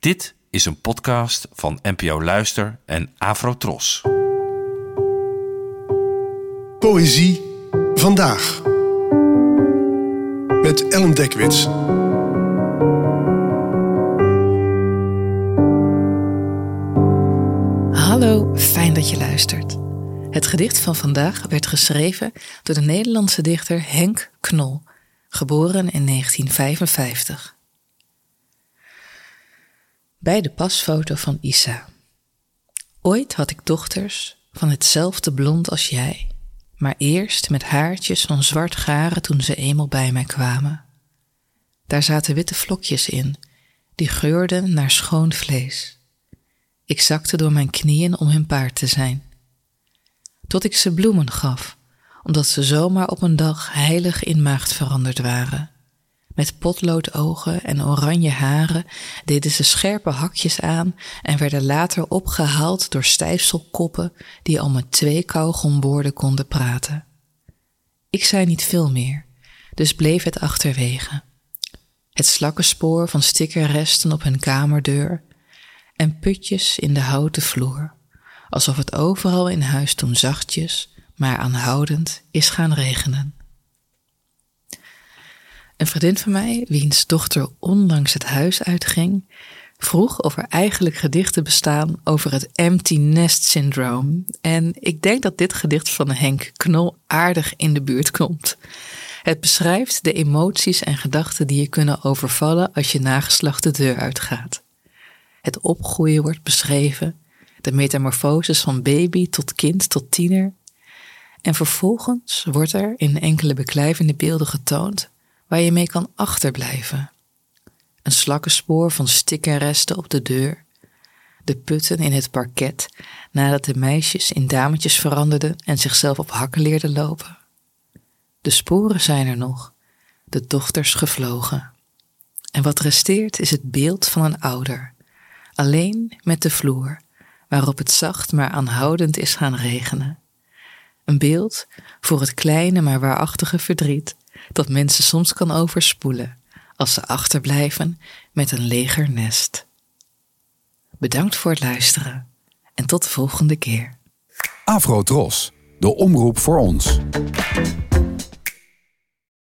Dit is een podcast van NPO Luister en Afrotros. Poëzie vandaag. Met Ellen Dekwits. Hallo, fijn dat je luistert. Het gedicht van vandaag werd geschreven door de Nederlandse dichter Henk Knol, geboren in 1955. Bij de pasfoto van Isa. Ooit had ik dochters van hetzelfde blond als jij, maar eerst met haartjes van zwart garen toen ze eenmaal bij mij kwamen. Daar zaten witte vlokjes in, die geurden naar schoon vlees. Ik zakte door mijn knieën om hun paard te zijn. Tot ik ze bloemen gaf, omdat ze zomaar op een dag heilig in maagd veranderd waren. Met potloodogen en oranje haren deden ze scherpe hakjes aan en werden later opgehaald door stijfselkoppen die al met twee kauwgomwoorden konden praten. Ik zei niet veel meer, dus bleef het achterwege. Het slakkenspoor van stickerresten op hun kamerdeur en putjes in de houten vloer, alsof het overal in huis toen zachtjes, maar aanhoudend is gaan regenen. Een vriendin van mij, wiens dochter onlangs het huis uitging, vroeg of er eigenlijk gedichten bestaan over het empty nest syndroom. En ik denk dat dit gedicht van Henk Knol aardig in de buurt komt. Het beschrijft de emoties en gedachten die je kunnen overvallen als je nageslacht de deur uitgaat. Het opgroeien wordt beschreven, de metamorfoses van baby tot kind tot tiener. En vervolgens wordt er in enkele beklijvende beelden getoond waar je mee kan achterblijven. Een slakkenspoor van stickerresten op de deur, de putten in het parket nadat de meisjes in dametjes veranderden en zichzelf op hakken leerden lopen. De sporen zijn er nog, de dochters gevlogen. En wat resteert is het beeld van een ouder, alleen met de vloer, waarop het zacht maar aanhoudend is gaan regenen. Een beeld voor het kleine maar waarachtige verdriet dat mensen soms kan overspoelen als ze achterblijven met een leger nest. Bedankt voor het luisteren en tot de volgende keer. Afro Tros, de omroep voor ons.